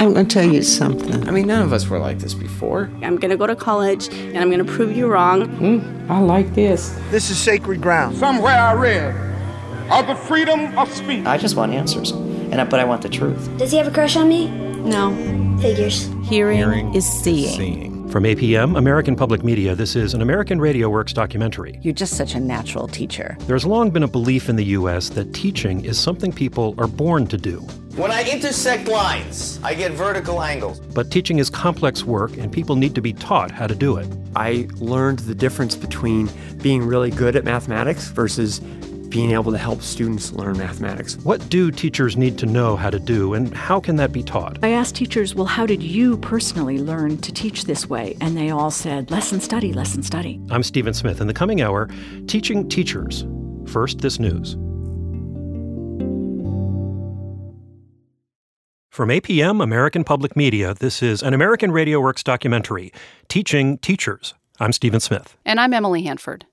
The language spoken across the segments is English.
I'm going to tell you something. I mean, none of us were like this before. I'm going to go to college and I'm going to prove you wrong. Mm, I like this. This is sacred ground. Somewhere I read of the freedom of speech. I just want answers, and I, but I want the truth. Does he have a crush on me? No. Figures. Hearing, Hearing is seeing. seeing. From APM, American Public Media, this is an American Radio Works documentary. You're just such a natural teacher. There's long been a belief in the U.S. that teaching is something people are born to do. When I intersect lines, I get vertical angles. But teaching is complex work, and people need to be taught how to do it. I learned the difference between being really good at mathematics versus being able to help students learn mathematics. What do teachers need to know how to do, and how can that be taught? I asked teachers, well, how did you personally learn to teach this way? And they all said, lesson study, lesson study. I'm Stephen Smith. In the coming hour, teaching teachers. First, this news. From APM, American Public Media, this is an American Radio Works documentary, Teaching Teachers. I'm Stephen Smith. And I'm Emily Hanford.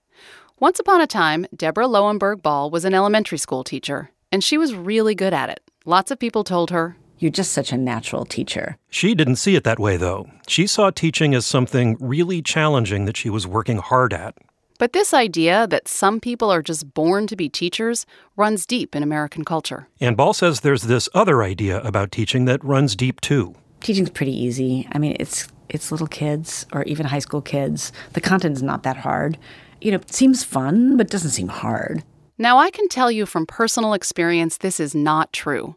Once upon a time, Deborah Loewenberg Ball was an elementary school teacher, and she was really good at it. Lots of people told her, You're just such a natural teacher. She didn't see it that way, though. She saw teaching as something really challenging that she was working hard at. But this idea that some people are just born to be teachers runs deep in American culture. And Ball says there's this other idea about teaching that runs deep too. Teaching's pretty easy. I mean, it's it's little kids or even high school kids. The content's not that hard. You know, it seems fun, but doesn't seem hard. Now, I can tell you from personal experience this is not true.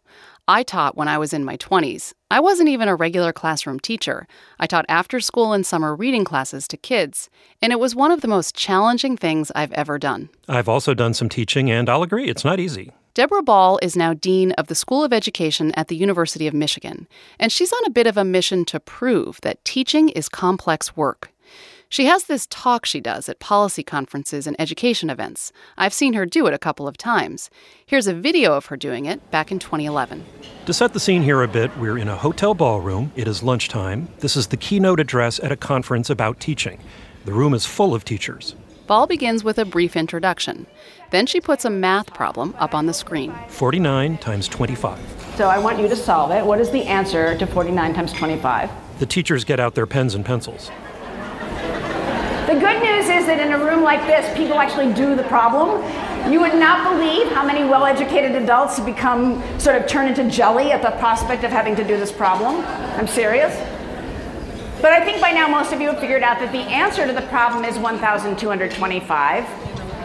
I taught when I was in my 20s. I wasn't even a regular classroom teacher. I taught after school and summer reading classes to kids, and it was one of the most challenging things I've ever done. I've also done some teaching, and I'll agree, it's not easy. Deborah Ball is now Dean of the School of Education at the University of Michigan, and she's on a bit of a mission to prove that teaching is complex work. She has this talk she does at policy conferences and education events. I've seen her do it a couple of times. Here's a video of her doing it back in 2011. To set the scene here a bit, we're in a hotel ballroom. It is lunchtime. This is the keynote address at a conference about teaching. The room is full of teachers. Ball begins with a brief introduction. Then she puts a math problem up on the screen 49 times 25. So I want you to solve it. What is the answer to 49 times 25? The teachers get out their pens and pencils. The good news is that in a room like this, people actually do the problem. You would not believe how many well educated adults become sort of turned into jelly at the prospect of having to do this problem. I'm serious. But I think by now most of you have figured out that the answer to the problem is 1,225.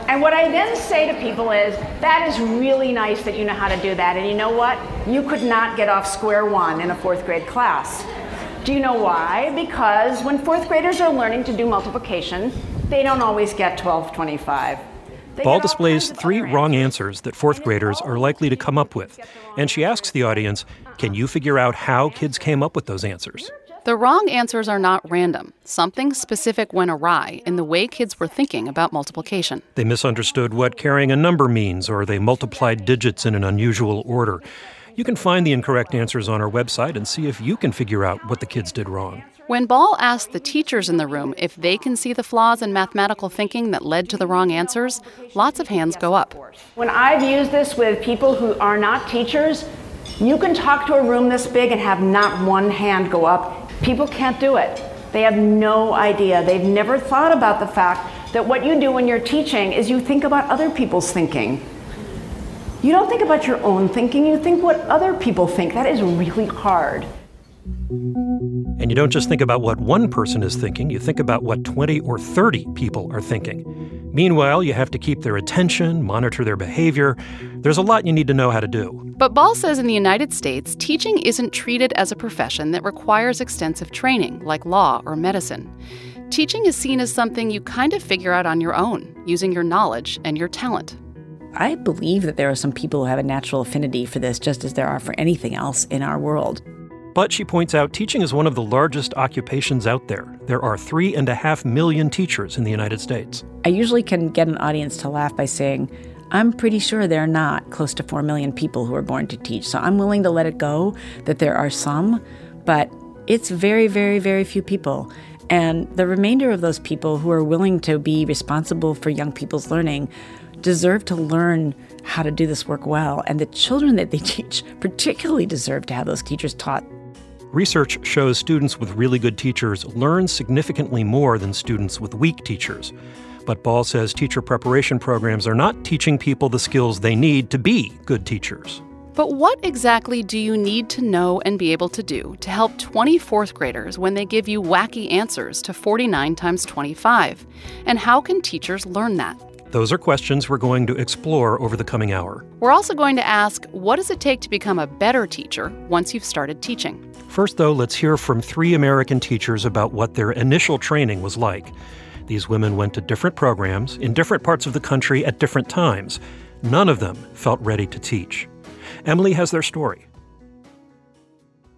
And what I then say to people is, that is really nice that you know how to do that. And you know what? You could not get off square one in a fourth grade class. Do you know why? Because when fourth graders are learning to do multiplication, they don't always get 1225. Ball displays three wrong answers that fourth graders are likely to come up with. And she asks the audience, can you figure out how kids came up with those answers? The wrong answers are not random. Something specific went awry in the way kids were thinking about multiplication. They misunderstood what carrying a number means, or they multiplied digits in an unusual order. You can find the incorrect answers on our website and see if you can figure out what the kids did wrong. When Ball asked the teachers in the room if they can see the flaws in mathematical thinking that led to the wrong answers, lots of hands go up. When I've used this with people who are not teachers, you can talk to a room this big and have not one hand go up. People can't do it. They have no idea. They've never thought about the fact that what you do when you're teaching is you think about other people's thinking. You don't think about your own thinking, you think what other people think. That is really hard. And you don't just think about what one person is thinking, you think about what 20 or 30 people are thinking. Meanwhile, you have to keep their attention, monitor their behavior. There's a lot you need to know how to do. But Ball says in the United States, teaching isn't treated as a profession that requires extensive training, like law or medicine. Teaching is seen as something you kind of figure out on your own, using your knowledge and your talent. I believe that there are some people who have a natural affinity for this, just as there are for anything else in our world. But she points out teaching is one of the largest occupations out there. There are three and a half million teachers in the United States. I usually can get an audience to laugh by saying, I'm pretty sure there are not close to 4 million people who are born to teach. So I'm willing to let it go that there are some, but it's very, very, very few people. And the remainder of those people who are willing to be responsible for young people's learning deserve to learn how to do this work well. And the children that they teach particularly deserve to have those teachers taught Research shows students with really good teachers learn significantly more than students with weak teachers. But Ball says teacher preparation programs are not teaching people the skills they need to be good teachers. But what exactly do you need to know and be able to do to help 24th graders when they give you wacky answers to 49 times 25? And how can teachers learn that? Those are questions we're going to explore over the coming hour. We're also going to ask what does it take to become a better teacher once you've started teaching? First, though, let's hear from three American teachers about what their initial training was like. These women went to different programs in different parts of the country at different times. None of them felt ready to teach. Emily has their story.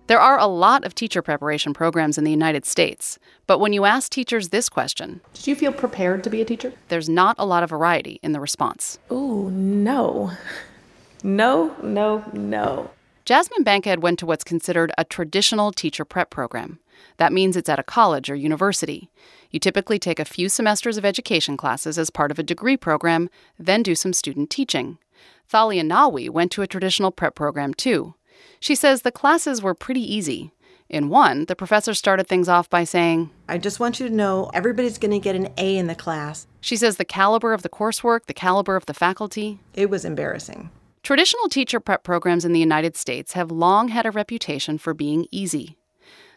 There are a lot of teacher preparation programs in the United States, but when you ask teachers this question, Did you feel prepared to be a teacher? There's not a lot of variety in the response. Ooh, no. No, no, no. Jasmine Bankhead went to what's considered a traditional teacher prep program. That means it's at a college or university. You typically take a few semesters of education classes as part of a degree program, then do some student teaching. Thalia Nawi went to a traditional prep program too. She says the classes were pretty easy. In one, the professor started things off by saying, I just want you to know everybody's going to get an A in the class. She says the caliber of the coursework, the caliber of the faculty. It was embarrassing. Traditional teacher prep programs in the United States have long had a reputation for being easy.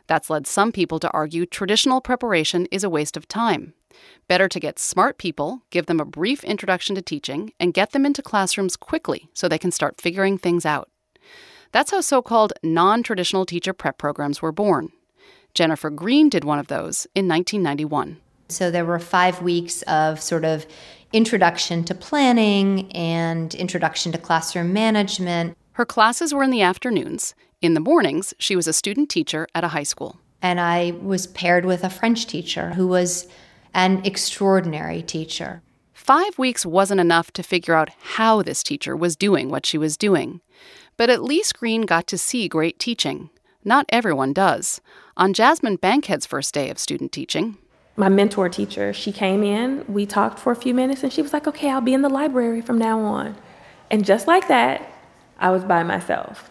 That's led some people to argue traditional preparation is a waste of time. Better to get smart people, give them a brief introduction to teaching, and get them into classrooms quickly so they can start figuring things out. That's how so called non traditional teacher prep programs were born. Jennifer Green did one of those in 1991. So there were five weeks of sort of introduction to planning and introduction to classroom management. Her classes were in the afternoons. In the mornings, she was a student teacher at a high school. And I was paired with a French teacher who was an extraordinary teacher. Five weeks wasn't enough to figure out how this teacher was doing what she was doing. But at least Green got to see great teaching. Not everyone does. On Jasmine Bankhead's first day of student teaching, my mentor teacher, she came in, we talked for a few minutes, and she was like, okay, I'll be in the library from now on. And just like that, I was by myself.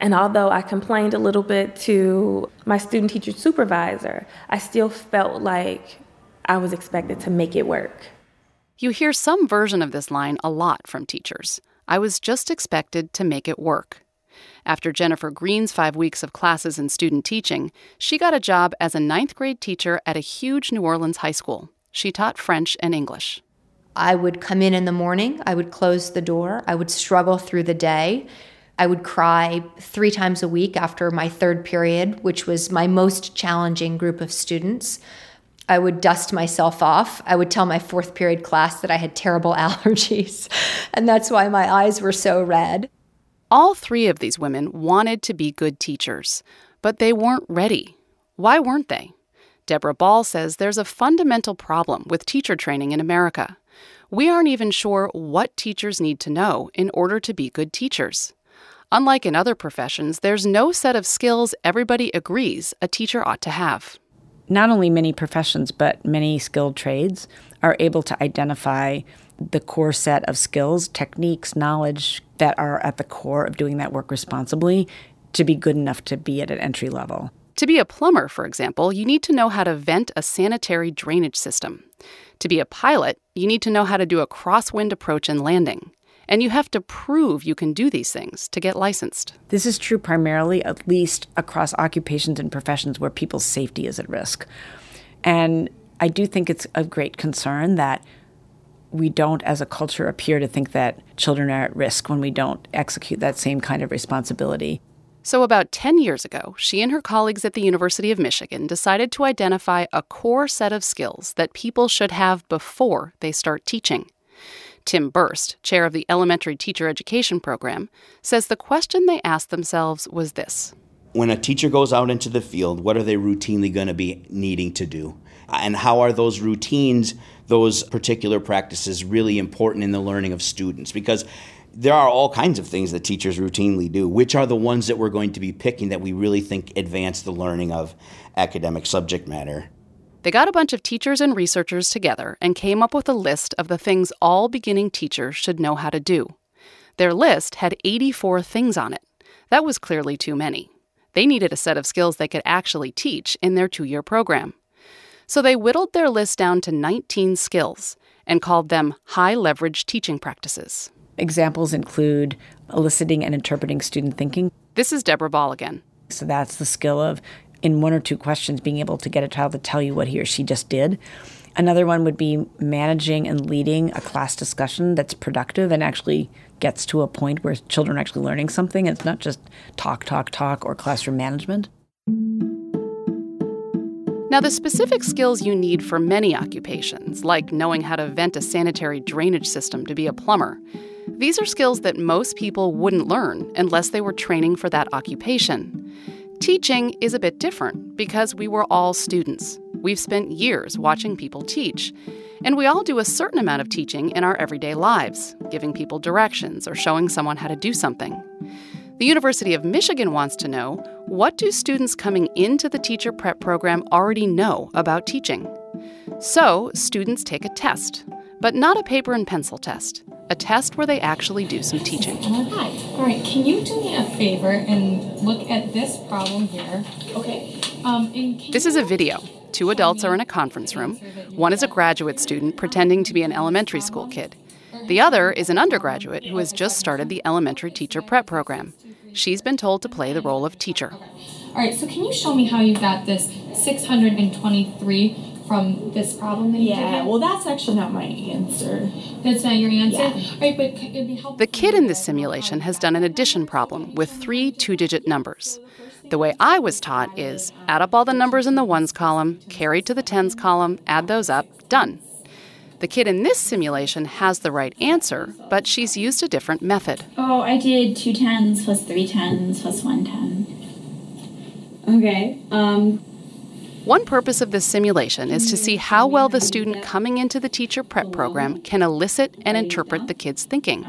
And although I complained a little bit to my student teacher supervisor, I still felt like I was expected to make it work. You hear some version of this line a lot from teachers. I was just expected to make it work. After Jennifer Green's five weeks of classes in student teaching, she got a job as a ninth grade teacher at a huge New Orleans high school. She taught French and English. I would come in in the morning, I would close the door, I would struggle through the day. I would cry three times a week after my third period, which was my most challenging group of students. I would dust myself off. I would tell my fourth period class that I had terrible allergies, and that's why my eyes were so red. All three of these women wanted to be good teachers, but they weren't ready. Why weren't they? Deborah Ball says there's a fundamental problem with teacher training in America. We aren't even sure what teachers need to know in order to be good teachers. Unlike in other professions, there's no set of skills everybody agrees a teacher ought to have. Not only many professions, but many skilled trades are able to identify the core set of skills, techniques, knowledge that are at the core of doing that work responsibly to be good enough to be at an entry level. To be a plumber, for example, you need to know how to vent a sanitary drainage system. To be a pilot, you need to know how to do a crosswind approach and landing. And you have to prove you can do these things to get licensed. This is true primarily, at least across occupations and professions where people's safety is at risk. And I do think it's a great concern that we don't, as a culture, appear to think that children are at risk when we don't execute that same kind of responsibility. So, about 10 years ago, she and her colleagues at the University of Michigan decided to identify a core set of skills that people should have before they start teaching. Tim Boerst, chair of the Elementary Teacher Education Program, says the question they asked themselves was this When a teacher goes out into the field, what are they routinely going to be needing to do? And how are those routines those particular practices really important in the learning of students because there are all kinds of things that teachers routinely do. Which are the ones that we're going to be picking that we really think advance the learning of academic subject matter? They got a bunch of teachers and researchers together and came up with a list of the things all beginning teachers should know how to do. Their list had 84 things on it. That was clearly too many. They needed a set of skills they could actually teach in their two year program. So they whittled their list down to 19 skills and called them high leverage teaching practices. Examples include eliciting and interpreting student thinking. This is Deborah Ball again. So that's the skill of, in one or two questions, being able to get a child to tell you what he or she just did. Another one would be managing and leading a class discussion that's productive and actually gets to a point where children are actually learning something. It's not just talk, talk, talk or classroom management. Now, the specific skills you need for many occupations, like knowing how to vent a sanitary drainage system to be a plumber, these are skills that most people wouldn't learn unless they were training for that occupation. Teaching is a bit different because we were all students. We've spent years watching people teach. And we all do a certain amount of teaching in our everyday lives, giving people directions or showing someone how to do something. The University of Michigan wants to know what do students coming into the teacher prep program already know about teaching? So, students take a test, but not a paper and pencil test, a test where they actually do some teaching. Hi. All right, can you do me a favor and look at this problem here? Okay. Um, this is a video. Two adults are in a conference room. One is a graduate student pretending to be an elementary school kid. The other is an undergraduate who has just started the elementary teacher prep program. She's been told to play the role of teacher. All right, so can you show me how you got this 623 from this problem that you Yeah, did? well, that's actually not my answer. That's not your answer? Yeah. All right, but it'd be helpful. The kid in this simulation has done an addition problem with three two digit numbers. The way I was taught is add up all the numbers in the ones column, carry to the tens column, add those up, done. The kid in this simulation has the right answer, but she's used a different method. Oh, I did two tens plus three tens plus one ten. Okay. Um. One purpose of this simulation is to see how well the student coming into the teacher prep program can elicit and interpret the kid's thinking.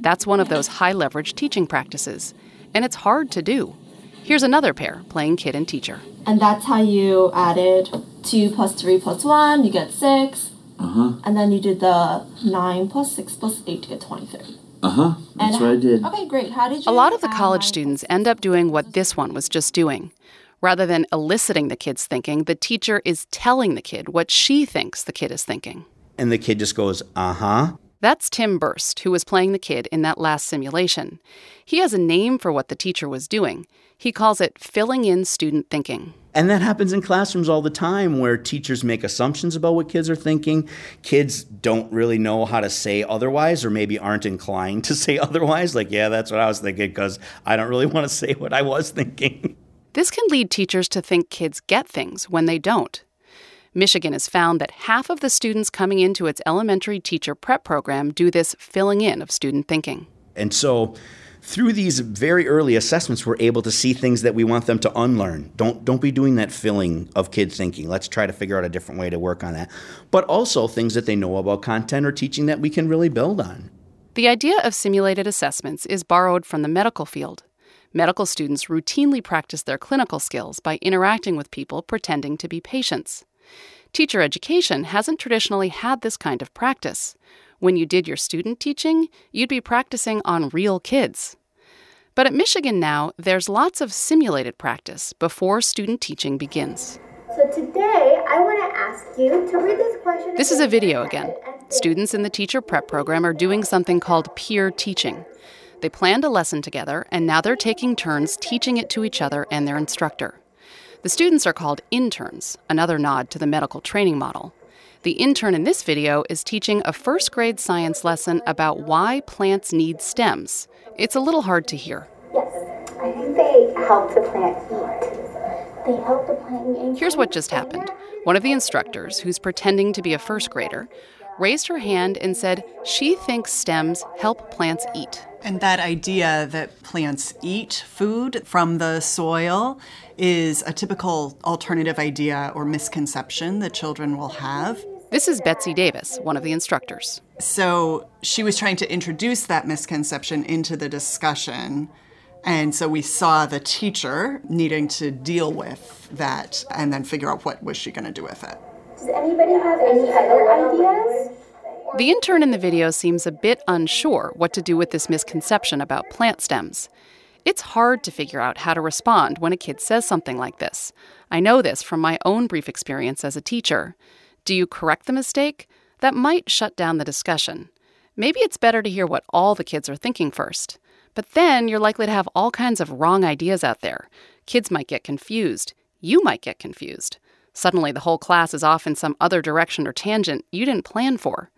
That's one of those high leverage teaching practices, and it's hard to do. Here's another pair playing kid and teacher. And that's how you added two plus three plus one. You get six. Uh huh. And then you did the nine plus six plus eight to get twenty-three. Uh huh. That's And what I did. Okay, great. How did you? A lot of the college students end up doing what this one was just doing. Rather than eliciting the kid's thinking, the teacher is telling the kid what she thinks the kid is thinking. And the kid just goes, uh huh. That's Tim Boerst, who was playing the kid in that last simulation. He has a name for what the teacher was doing. He calls it filling in student thinking. And that happens in classrooms all the time where teachers make assumptions about what kids are thinking. Kids don't really know how to say otherwise, or maybe aren't inclined to say otherwise. Like, yeah, that's what I was thinking, because I don't really want to say what I was thinking. This can lead teachers to think kids get things when they don't. Michigan has found that half of the students coming into its elementary teacher prep program do this filling in of student thinking. And so, through these very early assessments, we're able to see things that we want them to unlearn. Don't don't be doing that filling of kid thinking. Let's try to figure out a different way to work on that. But also things that they know about content or teaching that we can really build on. The idea of simulated assessments is borrowed from the medical field. Medical students routinely practice their clinical skills by interacting with people pretending to be patients. Teacher education hasn't traditionally had this kind of practice. When you did your student teaching, you'd be practicing on real kids. But at Michigan now, there's lots of simulated practice before student teaching begins. So today, I want to ask you to read this question. This is a video again. Students in the teacher prep program are doing something called peer teaching. They planned a lesson together, and now they're taking turns teaching it to each other and their instructor. The students are called interns, another nod to the medical training model. The intern in this video is teaching a first grade science lesson about why plants need stems. It's a little hard to hear. Yes, I think they help the plant eat. They help the plant eat. Here's what just happened. One of the instructors, who's pretending to be a first grader, raised her hand and said she thinks stems help plants eat. And that idea that plants eat food from the soil is a typical alternative idea or misconception that children will have. This is Betsy Davis, one of the instructors. So she was trying to introduce that misconception into the discussion. And so we saw the teacher needing to deal with that and then figure out what was she going to do with it. Does anybody have any other ideas? The intern in the video seems a bit unsure what to do with this misconception about plant stems. It's hard to figure out how to respond when a kid says something like this. I know this from my own brief experience as a teacher. Do you correct the mistake? That might shut down the discussion. Maybe it's better to hear what all the kids are thinking first. But then you're likely to have all kinds of wrong ideas out there. Kids might get confused. You might get confused. Suddenly, the whole class is off in some other direction or tangent you didn't plan for.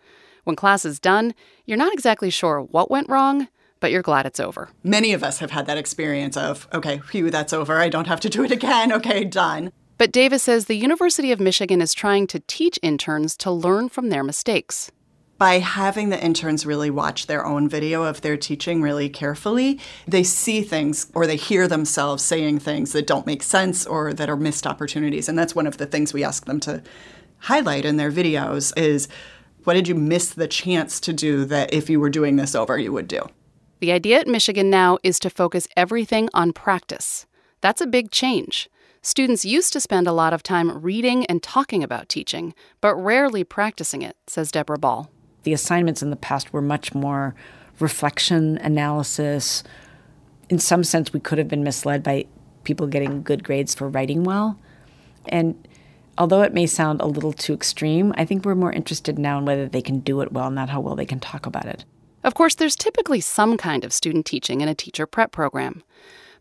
When class is done, you're not exactly sure what went wrong, but you're glad it's over. Many of us have had that experience of, okay, phew, that's over. I don't have to do it again. Okay, done. But Davis says the University of Michigan is trying to teach interns to learn from their mistakes. By having the interns really watch their own video of their teaching really carefully, they see things or they hear themselves saying things that don't make sense or that are missed opportunities. And that's one of the things we ask them to highlight in their videos is what did you miss the chance to do that if you were doing this over you would do? The idea at Michigan now is to focus everything on practice. That's a big change. Students used to spend a lot of time reading and talking about teaching, but rarely practicing it, says Deborah Ball. The assignments in the past were much more reflection, analysis. In some sense, we could have been misled by people getting good grades for writing well. And although it may sound a little too extreme, I think we're more interested now in whether they can do it well, not how well they can talk about it. Of course, there's typically some kind of student teaching in a teacher prep program.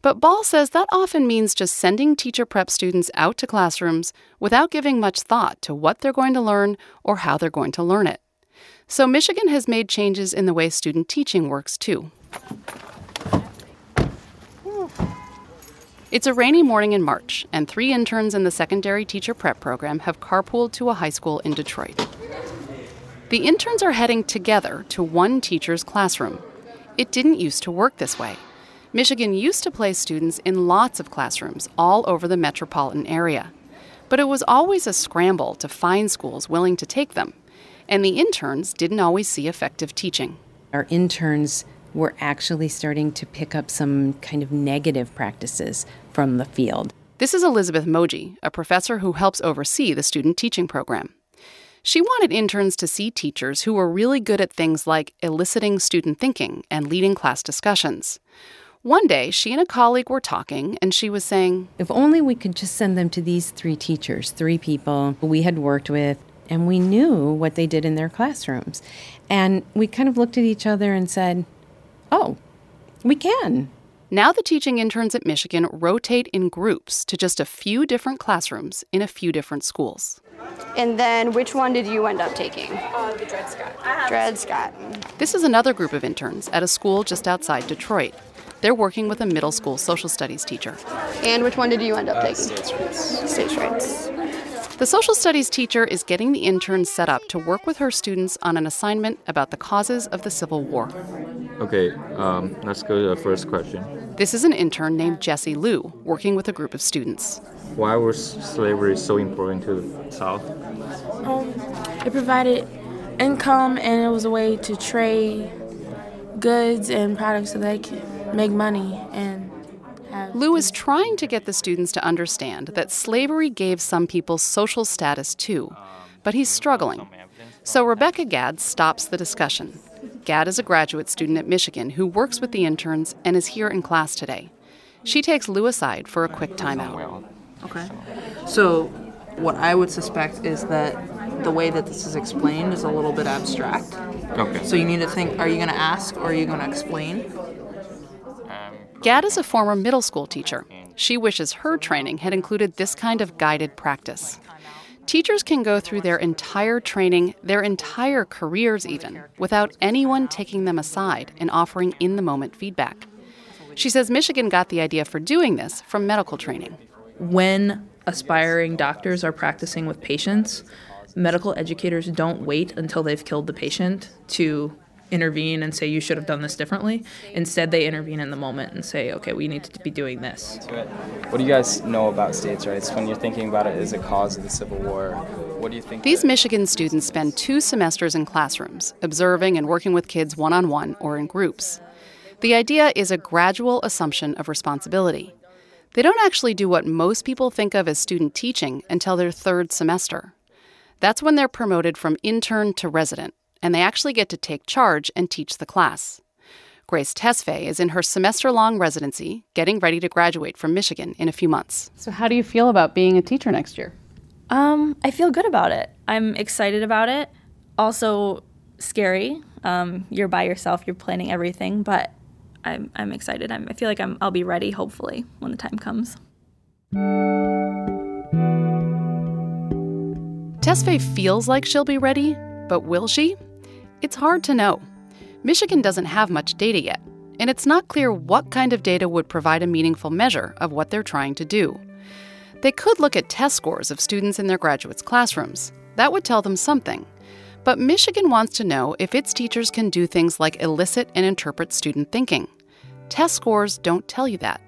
But Ball says that often means just sending teacher prep students out to classrooms without giving much thought to what they're going to learn or how they're going to learn it. So Michigan has made changes in the way student teaching works too. It's a rainy morning in March, and three interns in the secondary teacher prep program have carpooled to a high school in Detroit. The interns are heading together to one teacher's classroom. It didn't used to work this way. Michigan used to place students in lots of classrooms all over the metropolitan area. But it was always a scramble to find schools willing to take them, and the interns didn't always see effective teaching. Our interns were actually starting to pick up some kind of negative practices from the field. This is Elizabeth Moje, a professor who helps oversee the student teaching program. She wanted interns to see teachers who were really good at things like eliciting student thinking and leading class discussions. One day, she and a colleague were talking, and she was saying, If only we could just send them to these three teachers, three people we had worked with, and we knew what they did in their classrooms. And we kind of looked at each other and said, Oh, we can. Now, the teaching interns at Michigan rotate in groups to just a few different classrooms in a few different schools. And then which one did you end up taking? Uh, the Dred Scott. Dred Scott. This is another group of interns at a school just outside Detroit. They're working with a middle school social studies teacher. And which one did you end up Uh, taking? states' rights. States' rights. The social studies teacher is getting the interns set up to work with her students on an assignment about the causes of the Civil War. Okay, um, let's go to the first question. This is an intern named Jesse Liu working with a group of students. Why was slavery so important to the South? Um, it provided income and it was a way to trade goods and products so they could make money and have. Liu is trying to get the students to understand that slavery gave some people social status too, but he's struggling. So Rebecca Gadd stops the discussion. Gadd is a graduate student at Michigan who works with the interns and is here in class today. She takes Liu aside for a quick timeout. Okay. So, what I would suspect is that the way that this is explained is a little bit abstract. Okay. So, you need to think are you going to ask or are you going to explain? Gadd is a former middle school teacher. She wishes her training had included this kind of guided practice. Teachers can go through their entire training, their entire careers even, without anyone taking them aside and offering in the moment feedback. She says Michigan got the idea for doing this from medical training. When aspiring doctors are practicing with patients, medical educators don't wait until they've killed the patient to intervene and say you should have done this differently. Instead, they intervene in the moment and say, okay, we need to be doing this. What do you guys know about states' rights when you're thinking about it as a cause of the Civil War? What do you think? These Michigan students spend two semesters in classrooms, observing and working with kids one on one or in groups. The idea is a gradual assumption of responsibility. They don't actually do what most people think of as student teaching until their third semester. That's when they're promoted from intern to resident, and they actually get to take charge and teach the class. Grace Tesfaye is in her semester long residency, getting ready to graduate from Michigan in a few months. So, how do you feel about being a teacher next year? Um, I feel good about it. I'm excited about it. Also, scary. Um, you're by yourself, you're planning everything, but I'm, I'm excited. I'm, I feel like I'm, I'll be ready, hopefully, when the time comes. Tesfaye feels like she'll be ready, but will she? It's hard to know. Michigan doesn't have much data yet, and it's not clear what kind of data would provide a meaningful measure of what they're trying to do. They could look at test scores of students in their graduates' classrooms. That would tell them something. But Michigan wants to know if its teachers can do things like elicit and interpret student thinking. Test scores don't tell you that.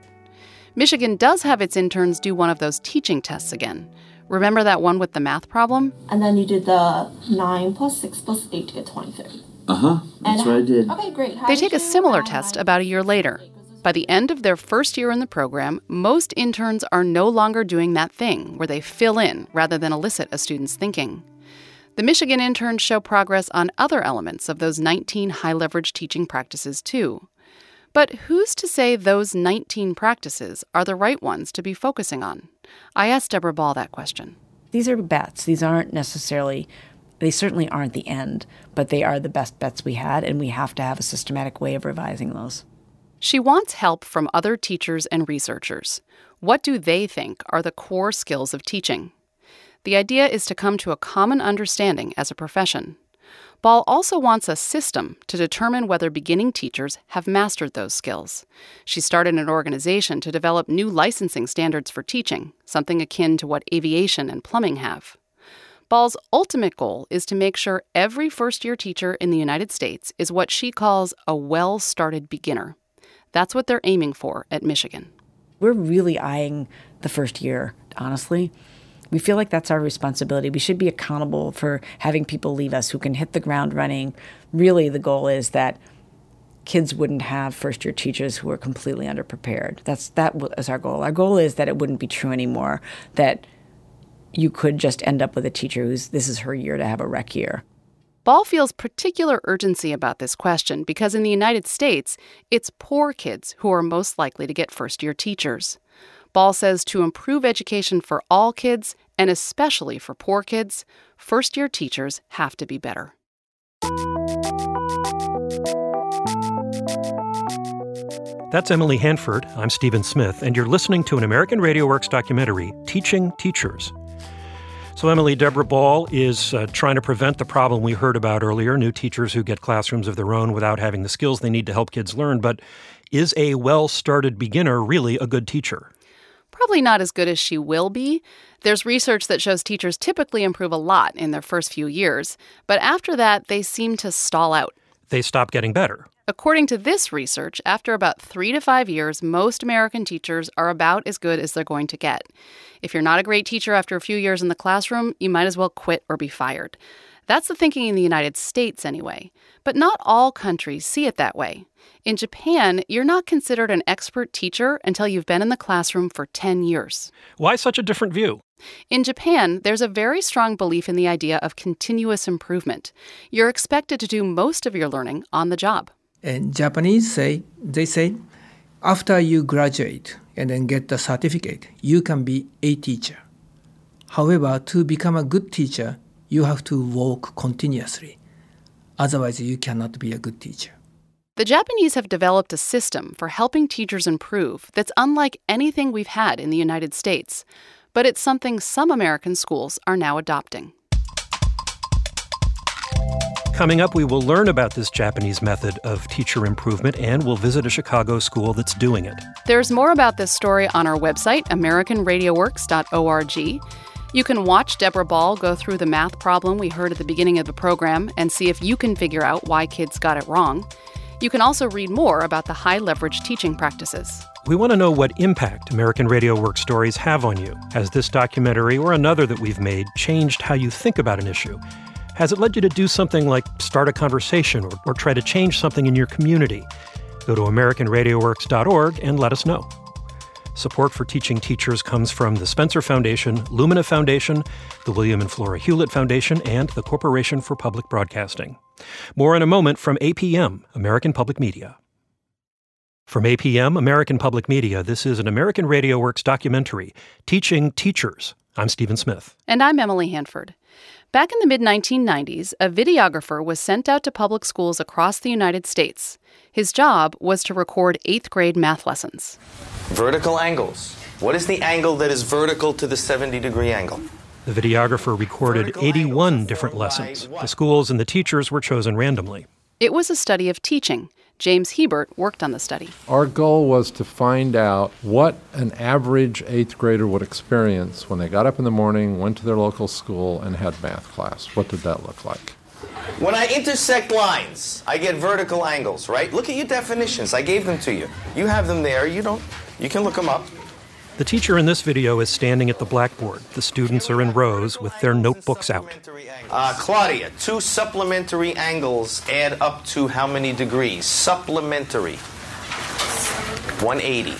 Michigan does have its interns do one of those teaching tests again. Remember that one with the math problem? And then you did the 9 plus 6 plus 8 to get 23. Uh huh. That's And- what I did. Okay, great. How They take a you- similar test about a year later. By the end of their first year in the program, most interns are no longer doing that thing where they fill in rather than elicit a student's thinking. The Michigan interns show progress on other elements of those 19 high leverage teaching practices, too. But who's to say those 19 practices are the right ones to be focusing on? I asked Deborah Ball that question. These are bets. These aren't necessarily, they certainly aren't the end, but they are the best bets we had, and we have to have a systematic way of revising those. She wants help from other teachers and researchers. What do they think are the core skills of teaching? The idea is to come to a common understanding as a profession. Ball also wants a system to determine whether beginning teachers have mastered those skills. She started an organization to develop new licensing standards for teaching, something akin to what aviation and plumbing have. Ball's ultimate goal is to make sure every first year teacher in the United States is what she calls a well started beginner. That's what they're aiming for at Michigan. We're really eyeing the first year, honestly. We feel like that's our responsibility. We should be accountable for having people leave us who can hit the ground running. Really, the goal is that kids wouldn't have first year teachers who are completely underprepared. That's that is our goal. Our goal is that it wouldn't be true anymore that you could just end up with a teacher who's this is her year to have a wreck year. Ball feels particular urgency about this question because in the United States, it's poor kids who are most likely to get first year teachers. Ball says to improve education for all kids, and especially for poor kids, first year teachers have to be better. That's Emily Hanford. I'm Stephen Smith, and you're listening to an American Radio Works documentary, Teaching Teachers. So, Emily, Deborah Ball is uh, trying to prevent the problem we heard about earlier new teachers who get classrooms of their own without having the skills they need to help kids learn. But is a well started beginner really a good teacher? Probably not as good as she will be. There's research that shows teachers typically improve a lot in their first few years, but after that, they seem to stall out. They stop getting better. According to this research, after about three to five years, most American teachers are about as good as they're going to get. If you're not a great teacher after a few years in the classroom, you might as well quit or be fired. That's the thinking in the United States, anyway. But not all countries see it that way. In Japan, you're not considered an expert teacher until you've been in the classroom for 10 years. Why such a different view? In Japan, there's a very strong belief in the idea of continuous improvement. You're expected to do most of your learning on the job. And Japanese say they say after you graduate and then get the certificate, you can be a teacher. However, to become a good teacher, you have to work continuously. Otherwise, you cannot be a good teacher. The Japanese have developed a system for helping teachers improve that's unlike anything we've had in the United States, but it's something some American schools are now adopting. Coming up, we will learn about this Japanese method of teacher improvement and we'll visit a Chicago school that's doing it. There's more about this story on our website, AmericanRadioWorks.org. You can watch Deborah Ball go through the math problem we heard at the beginning of the program and see if you can figure out why kids got it wrong. You can also read more about the high leverage teaching practices. We want to know what impact American Radio Work stories have on you. Has this documentary or another that we've made changed how you think about an issue? Has it led you to do something like start a conversation or, or try to change something in your community? Go to AmericanRadioWorks.org and let us know. Support for teaching teachers comes from the Spencer Foundation, Lumina Foundation, the William and Flora Hewlett Foundation, and the Corporation for Public Broadcasting. More in a moment from APM, American Public Media. From APM, American Public Media, this is an American Radio Works documentary, Teaching Teachers. I'm Stephen Smith. And I'm Emily Hanford. Back in the mid 1990s, a videographer was sent out to public schools across the United States. His job was to record eighth grade math lessons. Vertical angles. What is the angle that is vertical to the 70 degree angle? The videographer recorded 81 different lessons. The schools and the teachers were chosen randomly. It was a study of teaching. James Hiebert worked on the study. Our goal was to find out what an average eighth grader would experience when they got up in the morning, went to their local school, and had math class. What did that look like? When I intersect lines, I get vertical angles, right? Look at your definitions. I gave them to you. You have them there. You don't. You can look them up. The teacher in this video is standing at the blackboard. The students are in rows with their notebooks out. Uh, Claudia, two supplementary angles add up to how many degrees? Supplementary. 180.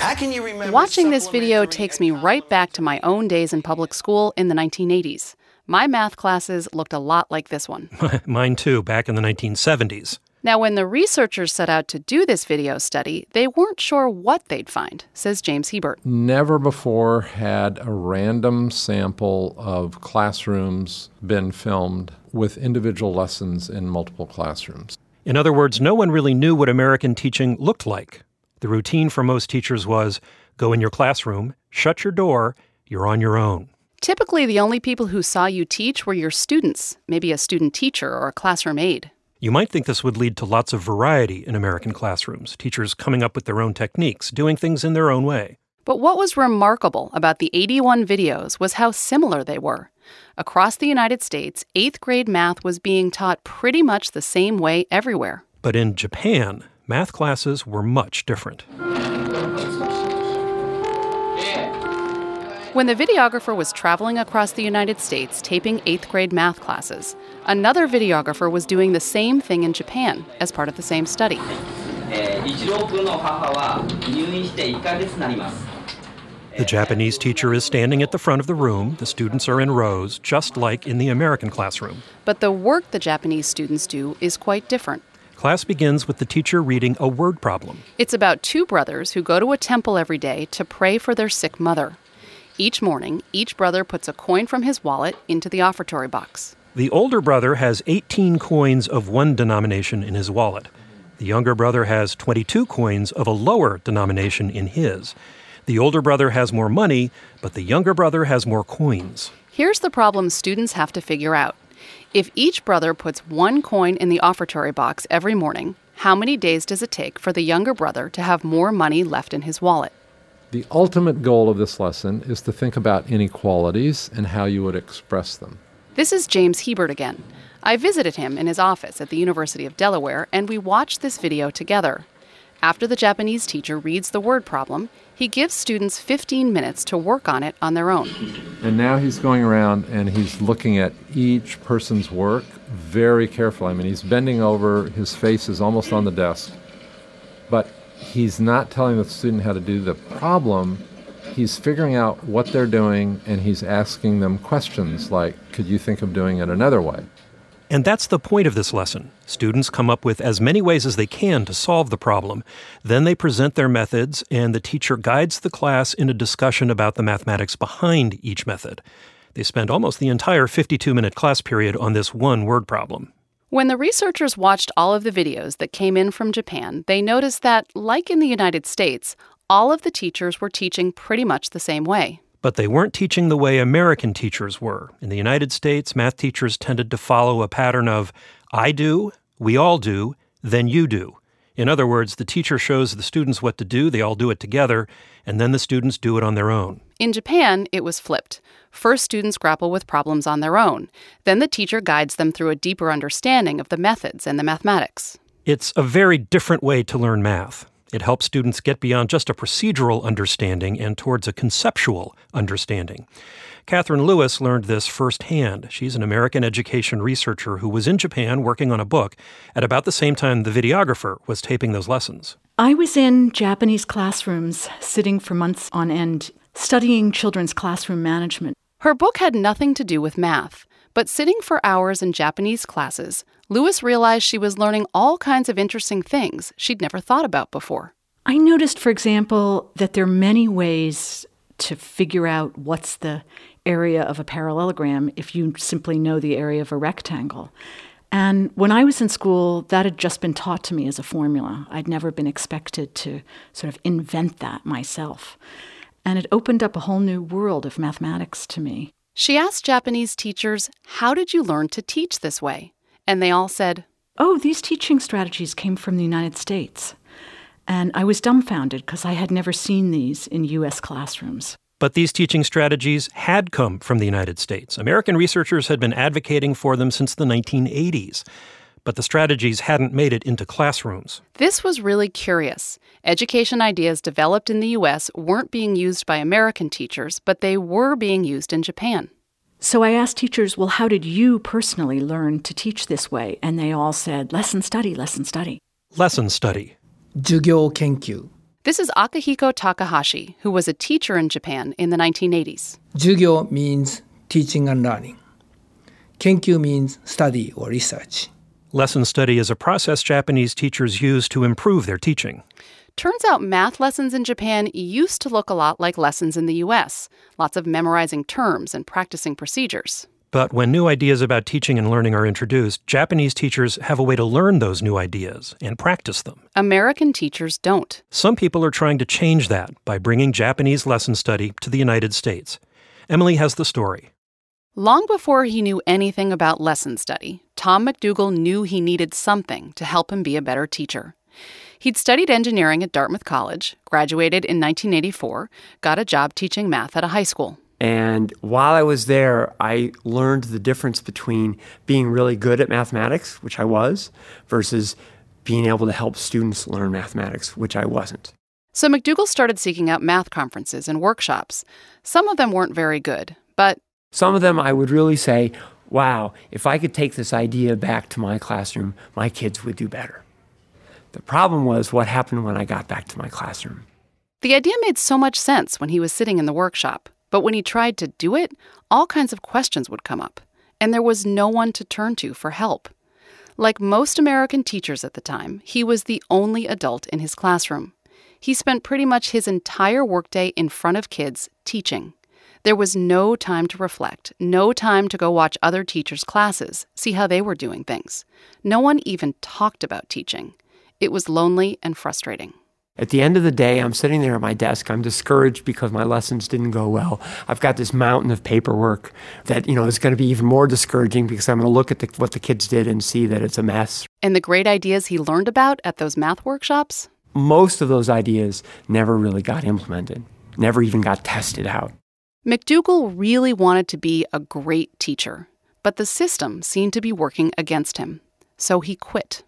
How can you remember? Watching this video takes me right back to my own days in public school in the 1980s. My math classes looked a lot like this one. Mine too, back in the 1970s. Now, when the researchers set out to do this video study, they weren't sure what they'd find, says James Hiebert. Never before had a random sample of classrooms been filmed with individual lessons in multiple classrooms. In other words, no one really knew what American teaching looked like. The routine for most teachers was go in your classroom, shut your door, you're on your own. Typically, the only people who saw you teach were your students, maybe a student teacher or a classroom aide. You might think this would lead to lots of variety in American classrooms, teachers coming up with their own techniques, doing things in their own way. But what was remarkable about the 81 videos was how similar they were. Across the United States, eighth grade math was being taught pretty much the same way everywhere. But in Japan, math classes were much different. When the videographer was traveling across the United States taping eighth grade math classes, another videographer was doing the same thing in Japan as part of the same study. The Japanese teacher is standing at the front of the room. The students are in rows, just like in the American classroom. But the work the Japanese students do is quite different. Class begins with the teacher reading a word problem. It's about two brothers who go to a temple every day to pray for their sick mother. Each morning, each brother puts a coin from his wallet into the offertory box. The older brother has 18 coins of one denomination in his wallet. The younger brother has 22 coins of a lower denomination in his. The older brother has more money, but the younger brother has more coins. Here's the problem students have to figure out. If each brother puts one coin in the offertory box every morning, how many days does it take for the younger brother to have more money left in his wallet? The ultimate goal of this lesson is to think about inequalities and how you would express them. This is James Hiebert again. I visited him in his office at the University of Delaware, and we watched this video together. After the Japanese teacher reads the word problem, he gives students 15 minutes to work on it on their own. And now he's going around and he's looking at each person's work very carefully. I mean, he's bending over, his face is almost on the desk. But he's not telling the student how to do the problem. He's figuring out what they're doing and he's asking them questions like, could you think of doing it another way? And that's the point of this lesson. Students come up with as many ways as they can to solve the problem. Then they present their methods, and the teacher guides the class in a discussion about the mathematics behind each method. They spend almost the entire 52 minute class period on this one word problem. When the researchers watched all of the videos that came in from Japan, they noticed that, like in the United States, all of the teachers were teaching pretty much the same way. But they weren't teaching the way American teachers were. In the United States, math teachers tended to follow a pattern of I do, we all do, then you do. In other words, the teacher shows the students what to do, they all do it together, and then the students do it on their own. In Japan, it was flipped. First, students grapple with problems on their own. Then the teacher guides them through a deeper understanding of the methods and the mathematics. It's a very different way to learn math. It helps students get beyond just a procedural understanding and towards a conceptual understanding. Catherine Lewis learned this firsthand. She's an American education researcher who was in Japan working on a book at about the same time the videographer was taping those lessons. I was in Japanese classrooms, sitting for months on end, studying children's classroom management. Her book had nothing to do with math, But sitting for hours in Japanese classes, Lewis realized she was learning all kinds of interesting things she'd never thought about before. I noticed, for example, that there are many ways to figure out what's the area of a parallelogram if you simply know the area of a rectangle. And when I was in school, that had just been taught to me as a formula. I'd never been expected to sort of invent that myself. And it opened up a whole new world of mathematics to me. She asked Japanese teachers, How did you learn to teach this way? And they all said, Oh, these teaching strategies came from the United States. And I was dumbfounded because I had never seen these in U.S. classrooms. But these teaching strategies had come from the United States. American researchers had been advocating for them since the 1980s. But the strategies hadn't made it into classrooms. This was really curious. Education ideas developed in the U.S. weren't being used by American teachers, but they were being used in Japan. So I asked teachers, well, how did you personally learn to teach this way? And they all said, lesson study, lesson study. Lesson study. 授业研究 this is Akihiko Takahashi, who was a teacher in Japan in the 1980s. Jugyo means teaching and learning. Kenkyu means study or research. Lesson study is a process Japanese teachers use to improve their teaching. Turns out math lessons in Japan used to look a lot like lessons in the US lots of memorizing terms and practicing procedures. But when new ideas about teaching and learning are introduced, Japanese teachers have a way to learn those new ideas and practice them. American teachers don't. Some people are trying to change that by bringing Japanese lesson study to the United States. Emily has the story. Long before he knew anything about lesson study, Tom McDougal knew he needed something to help him be a better teacher. He'd studied engineering at Dartmouth College, graduated in 1984, got a job teaching math at a high school. And while I was there, I learned the difference between being really good at mathematics, which I was, versus being able to help students learn mathematics, which I wasn't. So McDougal started seeking out math conferences and workshops. Some of them weren't very good, but some of them I would really say, wow, if I could take this idea back to my classroom, my kids would do better. The problem was what happened when I got back to my classroom. The idea made so much sense when he was sitting in the workshop, but when he tried to do it, all kinds of questions would come up, and there was no one to turn to for help. Like most American teachers at the time, he was the only adult in his classroom. He spent pretty much his entire workday in front of kids teaching. There was no time to reflect, no time to go watch other teachers' classes, see how they were doing things. No one even talked about teaching. It was lonely and frustrating. At the end of the day, I'm sitting there at my desk. I'm discouraged because my lessons didn't go well. I've got this mountain of paperwork that, you know, is going to be even more discouraging because I'm going to look at the, what the kids did and see that it's a mess. And the great ideas he learned about at those math workshops? Most of those ideas never really got implemented, never even got tested out. McDougal really wanted to be a great teacher, but the system seemed to be working against him. So he quit.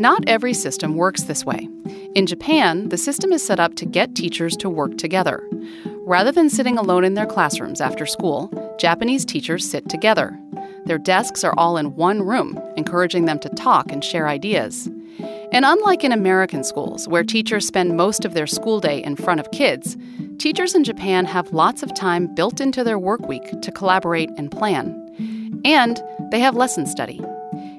Not every system works this way. In Japan, the system is set up to get teachers to work together. Rather than sitting alone in their classrooms after school, Japanese teachers sit together. Their desks are all in one room, encouraging them to talk and share ideas. And unlike in American schools, where teachers spend most of their school day in front of kids, teachers in Japan have lots of time built into their work week to collaborate and plan. And they have lesson study.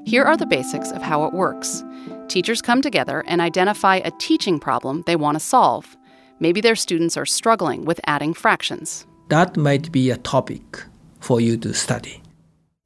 Here are the basics of how it works. Teachers come together and identify a teaching problem they want to solve. Maybe their students are struggling with adding fractions. That might be a topic for you to study.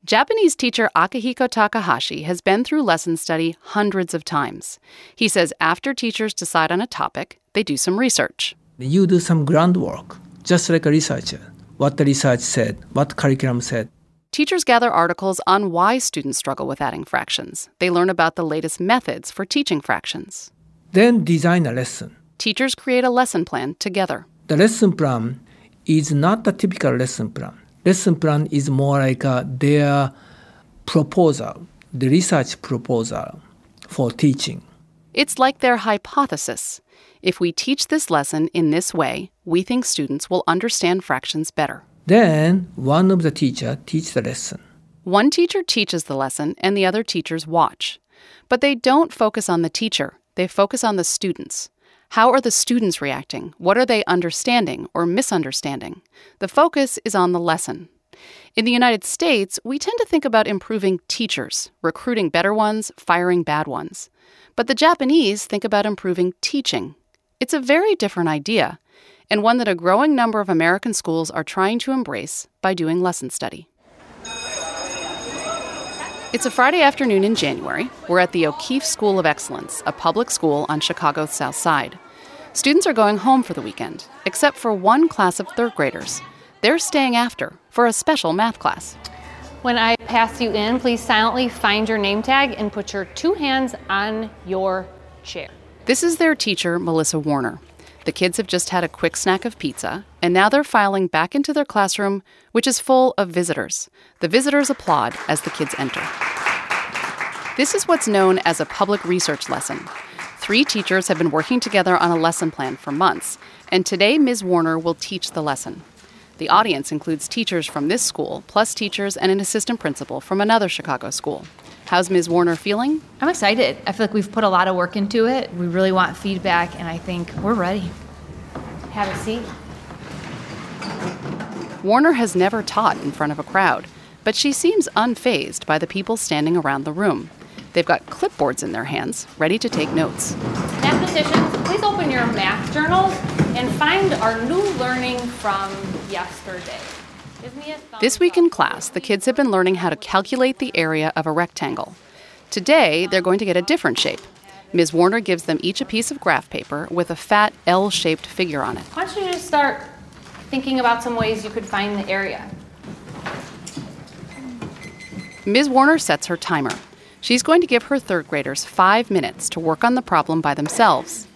Japanese teacher Akihiko Takahashi has been through lesson study hundreds of times. He says after teachers decide on a topic, they do some research. You do some groundwork, just like a researcher. What the research said, what curriculum said. Teachers gather articles on why students struggle with adding fractions. They learn about the latest methods for teaching fractions. Then design a lesson. Teachers create a lesson plan together. The lesson plan is not the typical lesson plan lesson plan is more like uh, their proposal, the research proposal for teaching. It's like their hypothesis. If we teach this lesson in this way, we think students will understand fractions better. Then one of the teacher teach the lesson. One teacher teaches the lesson and the other teachers watch. But they don't focus on the teacher, they focus on the students. How are the students reacting? What are they understanding or misunderstanding? The focus is on the lesson. In the United States, we tend to think about improving teachers, recruiting better ones, firing bad ones. But the Japanese think about improving teaching. It's a very different idea, and one that a growing number of American schools are trying to embrace by doing lesson study. It's a Friday afternoon in January. We're at the O'Keeffe School of Excellence, a public school on Chicago's South Side. Students are going home for the weekend, except for one class of third graders. They're staying after for a special math class. When I pass you in, please silently find your name tag and put your two hands on your chair. This is their teacher, Melissa Warner. The kids have just had a quick snack of pizza, and now they're filing back into their classroom, which is full of visitors. The visitors applaud as the kids enter. This is what's known as a public research lesson. Three teachers have been working together on a lesson plan for months, and today Ms. Warner will teach the lesson. The audience includes teachers from this school, plus teachers and an assistant principal from another Chicago school. How's Ms. Warner feeling? I'm excited. I feel like we've put a lot of work into it. We really want feedback, and I think we're ready. Have a seat. Warner has never taught in front of a crowd, but she seems unfazed by the people standing around the room. They've got clipboards in their hands, ready to take notes. Mathematicians, please open your math journals and find our new learning from yesterday. This week in class, the kids have been learning how to calculate the area of a rectangle. Today, they're going to get a different shape. Ms. Warner gives them each a piece of graph paper with a fat L shaped figure on it. Why don't you just start thinking about some ways you could find the area? Ms. Warner sets her timer. She's going to give her third graders five minutes to work on the problem by themselves.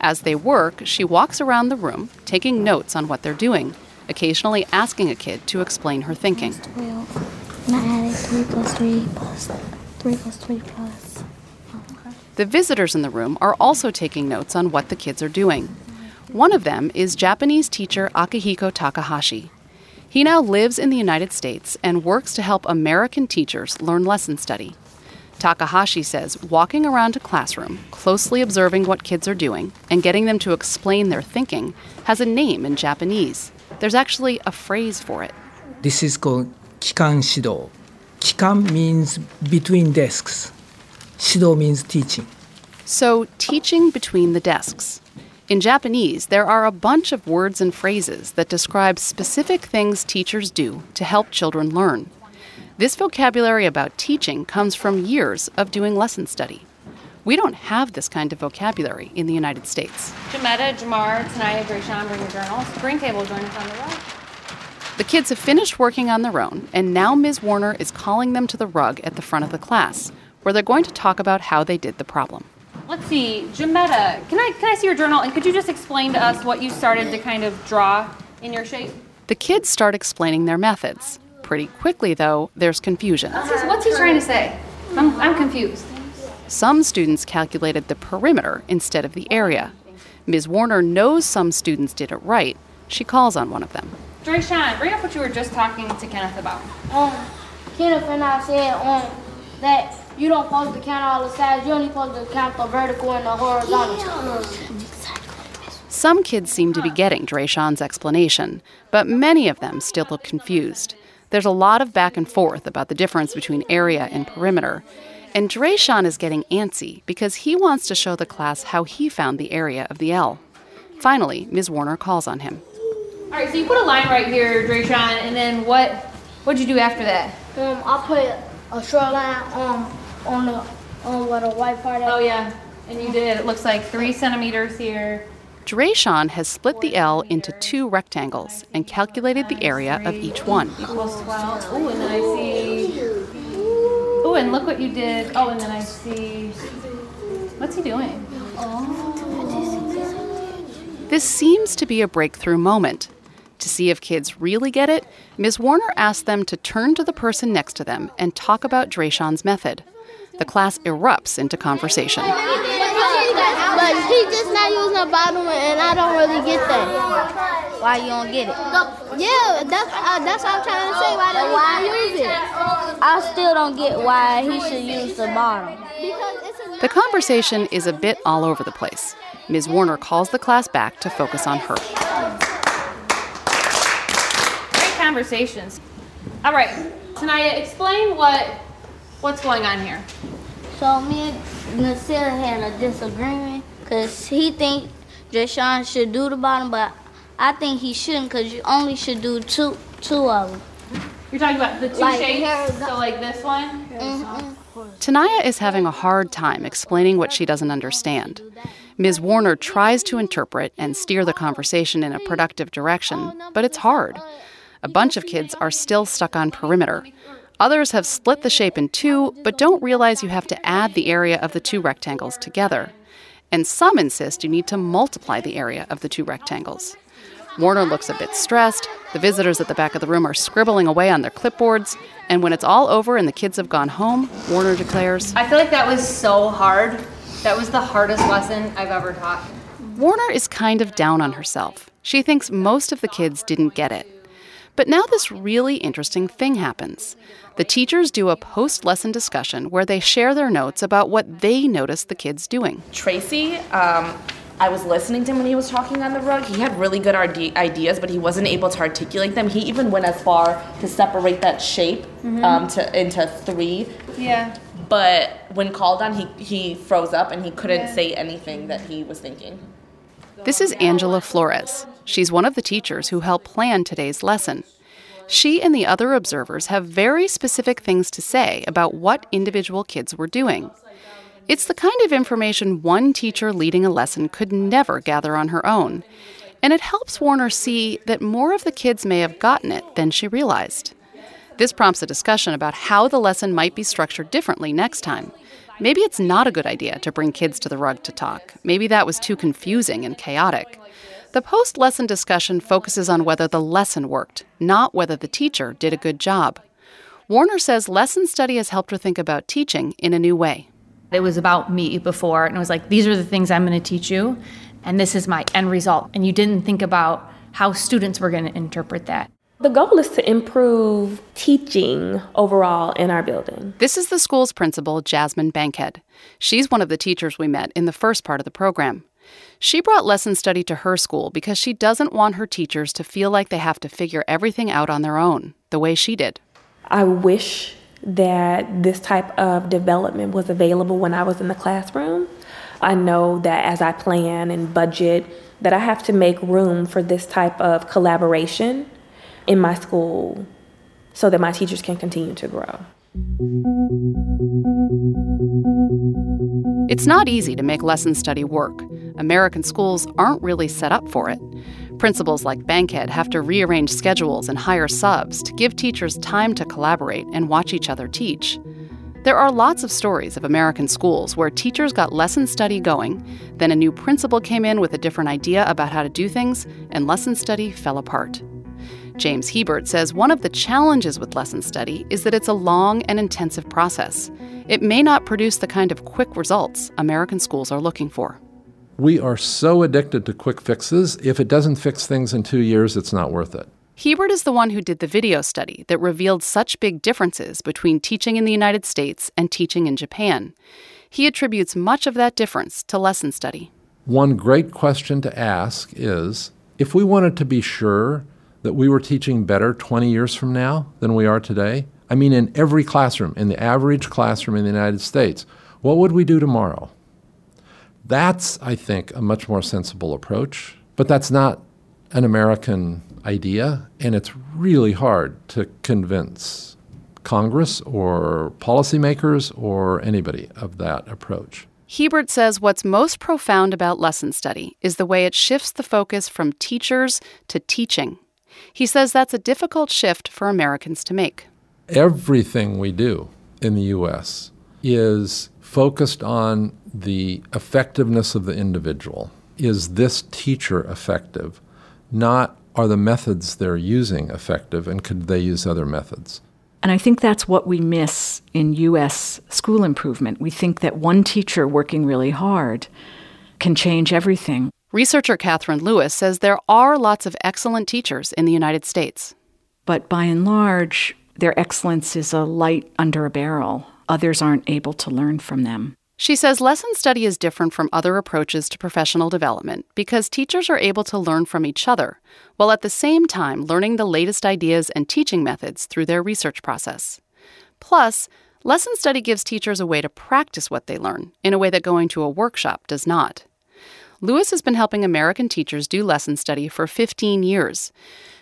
As they work, she walks around the room, taking notes on what they're doing, occasionally asking a kid to explain her thinking. 12. And 3 plus 3 plus 3 plus 3 plus. The visitors in the room are also taking notes on what the kids are doing. One of them is Japanese teacher Akihiko Takahashi. He now lives in the United States and works to help American teachers learn lesson study. Takahashi says walking around a classroom, closely observing what kids are doing, and getting them to explain their thinking has a name in Japanese. There's actually a phrase for it. This is called kikan shido. Kikan means between desks. Shido means teaching. So, teaching between the desks. In Japanese, there are a bunch of words and phrases that describe specific things teachers do to help children learn. This vocabulary about teaching comes from years of doing lesson study. We don't have this kind of vocabulary in the United States. Jametta, Jamar, Tanaya, Grayshawn, bring your journals. Green table, join us on the rug. The kids have finished working on their own, and now Ms. Warner is calling them to the rug at the front of the class, where they're going to talk about how they did the problem. Let's see, Jametta, can I can I see your journal and could you just explain to us what you started to kind of draw in your shape? The kids start explaining their methods. Pretty quickly, though, there's confusion. What's he, what's he trying to say? I'm, I'm confused. Some students calculated the perimeter instead of the area. Ms. Warner knows some students did it right. She calls on one of them. Drayshawn, bring up what you were just talking to Kenneth about. Um, Kenneth and I said um that you don't supposed to count all the sides. You only supposed to count the vertical and the horizontal. Some kids seem to be getting Drayshawn's explanation, but many of them still look confused. There's a lot of back and forth about the difference between area and perimeter, and Drayshawn is getting antsy because he wants to show the class how he found the area of the L. Finally, Ms. Warner calls on him. All right, so you put a line right here, Drayshawn, and then what? What'd you do after that? Um, I put a short line um on the on where the white part. Oh yeah, and you did. It looks like three centimeters here. Drayshawn has split the L into two rectangles and calculated the area of each one. Equals 12. Oh, and then I see. And look what you did. Oh, and then I see. What's he doing? This seems to be a breakthrough moment. To see if kids really get it, Ms. Warner asked them to turn to the person next to them and talk about Drayshawn's method. The class erupts into conversation. But he just not using the bottom, and I don't really get that. Why you don't get it? Yeah, that's uh, that's what I'm trying to say. Why don't Why? use it? I still don't get why he should use the bottom. The conversation is a bit all over the place. Ms. Warner calls the class back to focus on her. Great conversations. All right, Tanaya, explain what what's going on here. So me and Nasir had a disagreement because he think Jashawn should do the bottom, but I think he shouldn't because you only should do two two of them. You're talking about the two Like shapes, here- so like this one. Tanaya is having a hard time explaining what she doesn't understand. Ms. Warner tries to interpret and steer the conversation in a productive direction, but it's hard. A bunch of kids are still stuck on perimeter. Others have split the shape in two, but don't realize you have to add the area of the two rectangles together. And some insist you need to multiply the area of the two rectangles. Warner looks a bit stressed. The visitors at the back of the room are scribbling away on their clipboards. And when it's all over and the kids have gone home, Warner declares I feel like that was so hard. That was the hardest lesson I've ever taught. Warner is kind of down on herself. She thinks most of the kids didn't get it. But now this really interesting thing happens. The teachers do a post lesson discussion where they share their notes about what they noticed the kids doing. Tracy, um, I was listening to him when he was talking on the rug. He had really good ideas, but he wasn't able to articulate them. He even went as far to separate that shape Mhm. um, to into three. Yeah. But when called on, he he froze up and he couldn't Yeah. say anything that he was thinking. This is Angela Flores. She's one of the teachers who helped plan today's lesson. She and the other observers have very specific things to say about what individual kids were doing. It's the kind of information one teacher leading a lesson could never gather on her own. And it helps Warner see that more of the kids may have gotten it than she realized. This prompts a discussion about how the lesson might be structured differently next time. Maybe it's not a good idea to bring kids to the rug to talk. Maybe that was too confusing and chaotic. The post lesson discussion focuses on whether the lesson worked, not whether the teacher did a good job. Warner says lesson study has helped her think about teaching in a new way. It was about me before, and it was like, these are the things I'm going to teach you, and this is my end result. And you didn't think about how students were going to interpret that. The goal is to improve teaching overall in our building. This is the school's principal, Jasmine Bankhead. She's one of the teachers we met in the first part of the program. She brought lesson study to her school because she doesn't want her teachers to feel like they have to figure everything out on their own, the way she did. I wish that this type of development was available when I was in the classroom. I know that as I plan and budget that I have to make room for this type of collaboration in my school so that my teachers can continue to grow. It's not easy to make lesson study work. American schools aren't really set up for it. Principals like Bankhead have to rearrange schedules and hire subs to give teachers time to collaborate and watch each other teach. There are lots of stories of American schools where teachers got lesson study going, then a new principal came in with a different idea about how to do things, and lesson study fell apart. James Hiebert says one of the challenges with lesson study is that it's a long and intensive process. It may not produce the kind of quick results American schools are looking for. We are so addicted to quick fixes. If it doesn't fix things in two years, it's not worth it. Hiebert is the one who did the video study that revealed such big differences between teaching in the United States and teaching in Japan. He attributes much of that difference to lesson study. One great question to ask is if we wanted to be sure that we were teaching better 20 years from now than we are today, I mean, in every classroom, in the average classroom in the United States, what would we do tomorrow? That's, I think, a much more sensible approach, but that's not an American idea, and it's really hard to convince Congress or policymakers or anybody of that approach. Hiebert says what's most profound about lesson study is the way it shifts the focus from teachers to teaching. He says that's a difficult shift for Americans to make. Everything we do in the U.S. is focused on the effectiveness of the individual. Is this teacher effective? Not are the methods they're using effective and could they use other methods? And I think that's what we miss in U.S. school improvement. We think that one teacher working really hard can change everything. Researcher Catherine Lewis says there are lots of excellent teachers in the United States. But by and large, their excellence is a light under a barrel. Others aren't able to learn from them. She says lesson study is different from other approaches to professional development because teachers are able to learn from each other, while at the same time learning the latest ideas and teaching methods through their research process. Plus, lesson study gives teachers a way to practice what they learn in a way that going to a workshop does not. Lewis has been helping American teachers do lesson study for 15 years.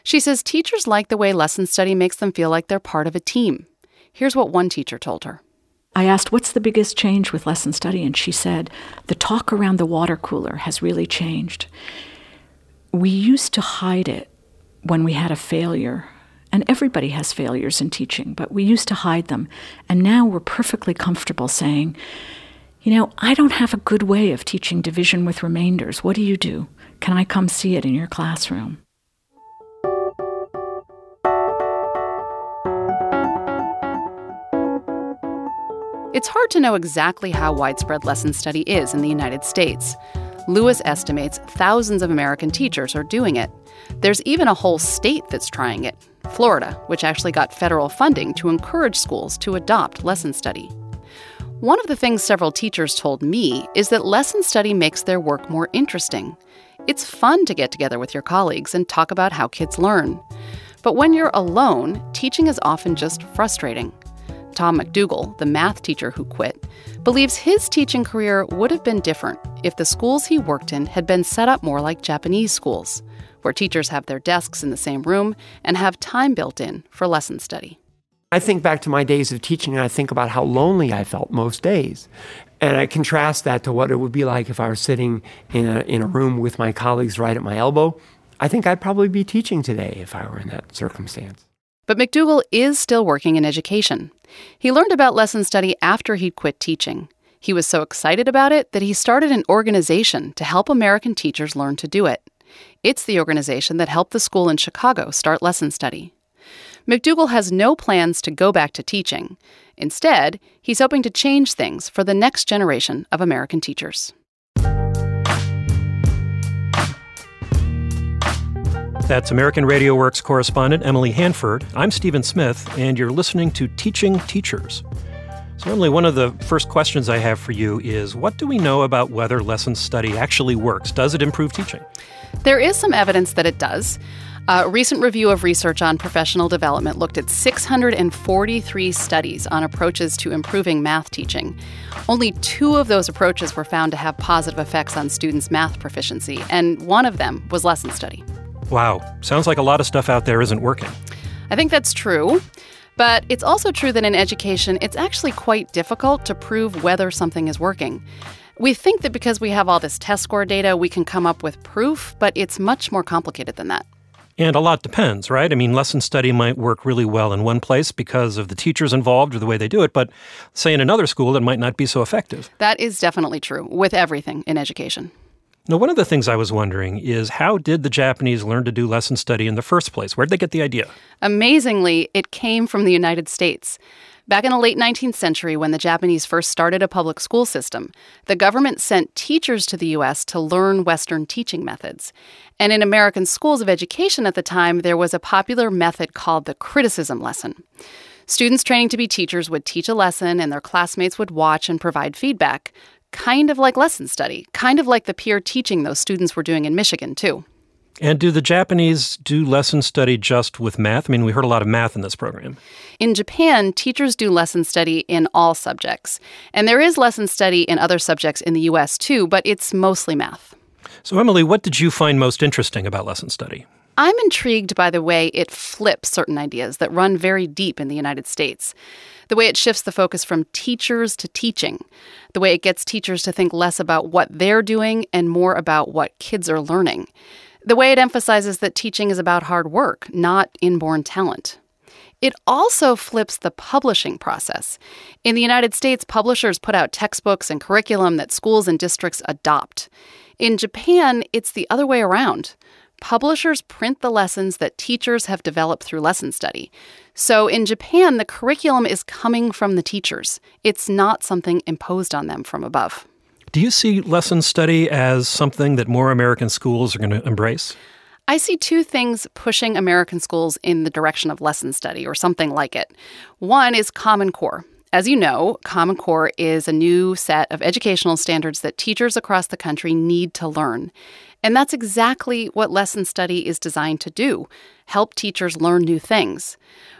She says teachers like the way lesson study makes them feel like they're part of a team. Here's what one teacher told her. I asked, What's the biggest change with lesson study? And she said, The talk around the water cooler has really changed. We used to hide it when we had a failure. And everybody has failures in teaching, but we used to hide them. And now we're perfectly comfortable saying, You know, I don't have a good way of teaching division with remainders. What do you do? Can I come see it in your classroom? It's hard to know exactly how widespread lesson study is in the United States. Lewis estimates thousands of American teachers are doing it. There's even a whole state that's trying it Florida, which actually got federal funding to encourage schools to adopt lesson study. One of the things several teachers told me is that lesson study makes their work more interesting. It's fun to get together with your colleagues and talk about how kids learn. But when you're alone, teaching is often just frustrating. Tom McDougal, the math teacher who quit, believes his teaching career would have been different if the schools he worked in had been set up more like Japanese schools, where teachers have their desks in the same room and have time built in for lesson study. I think back to my days of teaching and I think about how lonely I felt most days. And I contrast that to what it would be like if I were sitting in a, in a room with my colleagues right at my elbow. I think I'd probably be teaching today if I were in that circumstance. But McDougal is still working in education. He learned about lesson study after he'd quit teaching. He was so excited about it that he started an organization to help American teachers learn to do it. It's the organization that helped the school in Chicago start lesson study. McDougal has no plans to go back to teaching. Instead, he's hoping to change things for the next generation of American teachers. That's American Radio Works correspondent Emily Hanford. I'm Stephen Smith, and you're listening to Teaching Teachers. So, Emily, one of the first questions I have for you is what do we know about whether lesson study actually works? Does it improve teaching? There is some evidence that it does. A recent review of research on professional development looked at 643 studies on approaches to improving math teaching. Only two of those approaches were found to have positive effects on students' math proficiency, and one of them was lesson study. Wow, sounds like a lot of stuff out there isn't working. I think that's true. But it's also true that in education, it's actually quite difficult to prove whether something is working. We think that because we have all this test score data, we can come up with proof, but it's much more complicated than that. And a lot depends, right? I mean, lesson study might work really well in one place because of the teachers involved or the way they do it, but say in another school, it might not be so effective. That is definitely true with everything in education. Now, one of the things I was wondering is how did the Japanese learn to do lesson study in the first place? Where did they get the idea? Amazingly, it came from the United States. Back in the late 19th century, when the Japanese first started a public school system, the government sent teachers to the U.S. to learn Western teaching methods. And in American schools of education at the time, there was a popular method called the criticism lesson. Students training to be teachers would teach a lesson, and their classmates would watch and provide feedback kind of like lesson study, kind of like the peer teaching those students were doing in Michigan, too. And do the Japanese do lesson study just with math? I mean, we heard a lot of math in this program. In Japan, teachers do lesson study in all subjects. And there is lesson study in other subjects in the US too, but it's mostly math. So, Emily, what did you find most interesting about lesson study? I'm intrigued by the way it flips certain ideas that run very deep in the United States. The way it shifts the focus from teachers to teaching. The way it gets teachers to think less about what they're doing and more about what kids are learning. The way it emphasizes that teaching is about hard work, not inborn talent. It also flips the publishing process. In the United States, publishers put out textbooks and curriculum that schools and districts adopt. In Japan, it's the other way around. Publishers print the lessons that teachers have developed through lesson study. So in Japan, the curriculum is coming from the teachers. It's not something imposed on them from above. Do you see lesson study as something that more American schools are going to embrace? I see two things pushing American schools in the direction of lesson study or something like it. One is Common Core. As you know, Common Core is a new set of educational standards that teachers across the country need to learn. And that's exactly what lesson study is designed to do help teachers learn new things.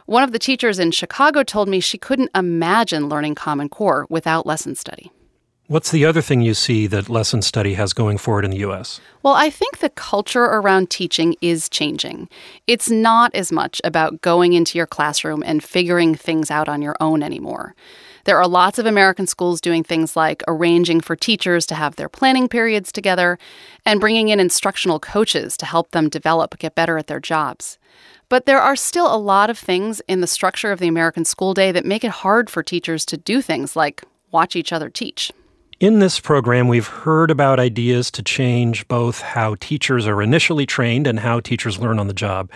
One of the teachers in Chicago told me she couldn't imagine learning Common Core without lesson study. What's the other thing you see that lesson study has going forward in the U.S.? Well, I think the culture around teaching is changing. It's not as much about going into your classroom and figuring things out on your own anymore. There are lots of American schools doing things like arranging for teachers to have their planning periods together and bringing in instructional coaches to help them develop, get better at their jobs. But there are still a lot of things in the structure of the American school day that make it hard for teachers to do things like watch each other teach. In this program, we've heard about ideas to change both how teachers are initially trained and how teachers learn on the job.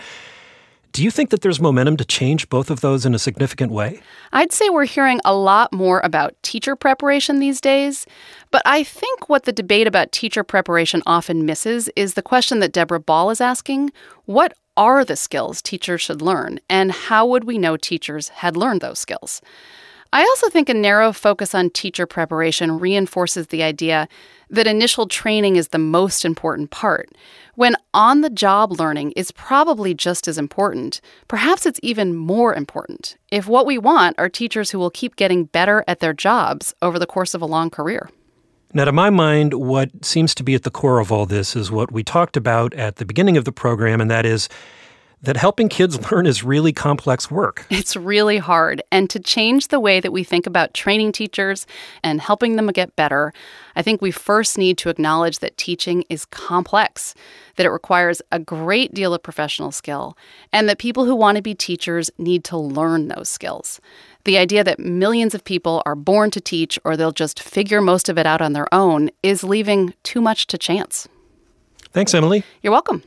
Do you think that there's momentum to change both of those in a significant way? I'd say we're hearing a lot more about teacher preparation these days, but I think what the debate about teacher preparation often misses is the question that Deborah Ball is asking what are the skills teachers should learn, and how would we know teachers had learned those skills? I also think a narrow focus on teacher preparation reinforces the idea that initial training is the most important part, when on the job learning is probably just as important. Perhaps it's even more important if what we want are teachers who will keep getting better at their jobs over the course of a long career. Now, to my mind, what seems to be at the core of all this is what we talked about at the beginning of the program, and that is that helping kids learn is really complex work. It's really hard. And to change the way that we think about training teachers and helping them get better, I think we first need to acknowledge that teaching is complex, that it requires a great deal of professional skill, and that people who want to be teachers need to learn those skills. The idea that millions of people are born to teach or they'll just figure most of it out on their own is leaving too much to chance. Thanks, Emily. You're welcome.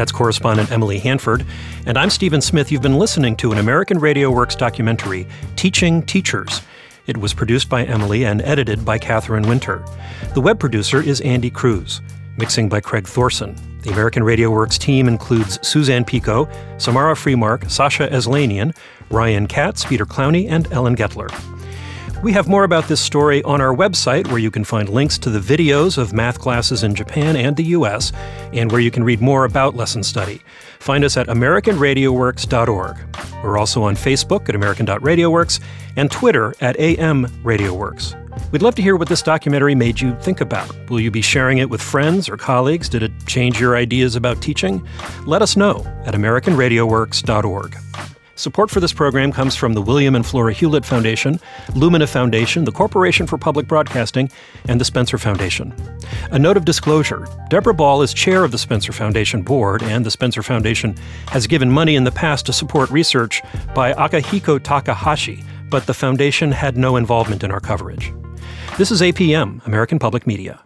That's correspondent Emily Hanford. And I'm Stephen Smith. You've been listening to an American Radio Works documentary, Teaching Teachers. It was produced by Emily and edited by Catherine Winter. The web producer is Andy Cruz. Mixing by Craig Thorson. The American Radio Works team includes Suzanne Pico, Samara Freemark, Sasha Aslanian, Ryan Katz, Peter Clowney, and Ellen Guettler. We have more about this story on our website, where you can find links to the videos of math classes in Japan and the U.S., and where you can read more about lesson study. Find us at AmericanRadioWorks.org. We're also on Facebook at American.RadioWorks and Twitter at AMRadioWorks. We'd love to hear what this documentary made you think about. Will you be sharing it with friends or colleagues? Did it change your ideas about teaching? Let us know at AmericanRadioWorks.org. Support for this program comes from the William and Flora Hewlett Foundation, Lumina Foundation, the Corporation for Public Broadcasting, and the Spencer Foundation. A note of disclosure Deborah Ball is chair of the Spencer Foundation board, and the Spencer Foundation has given money in the past to support research by Akihiko Takahashi, but the foundation had no involvement in our coverage. This is APM, American Public Media.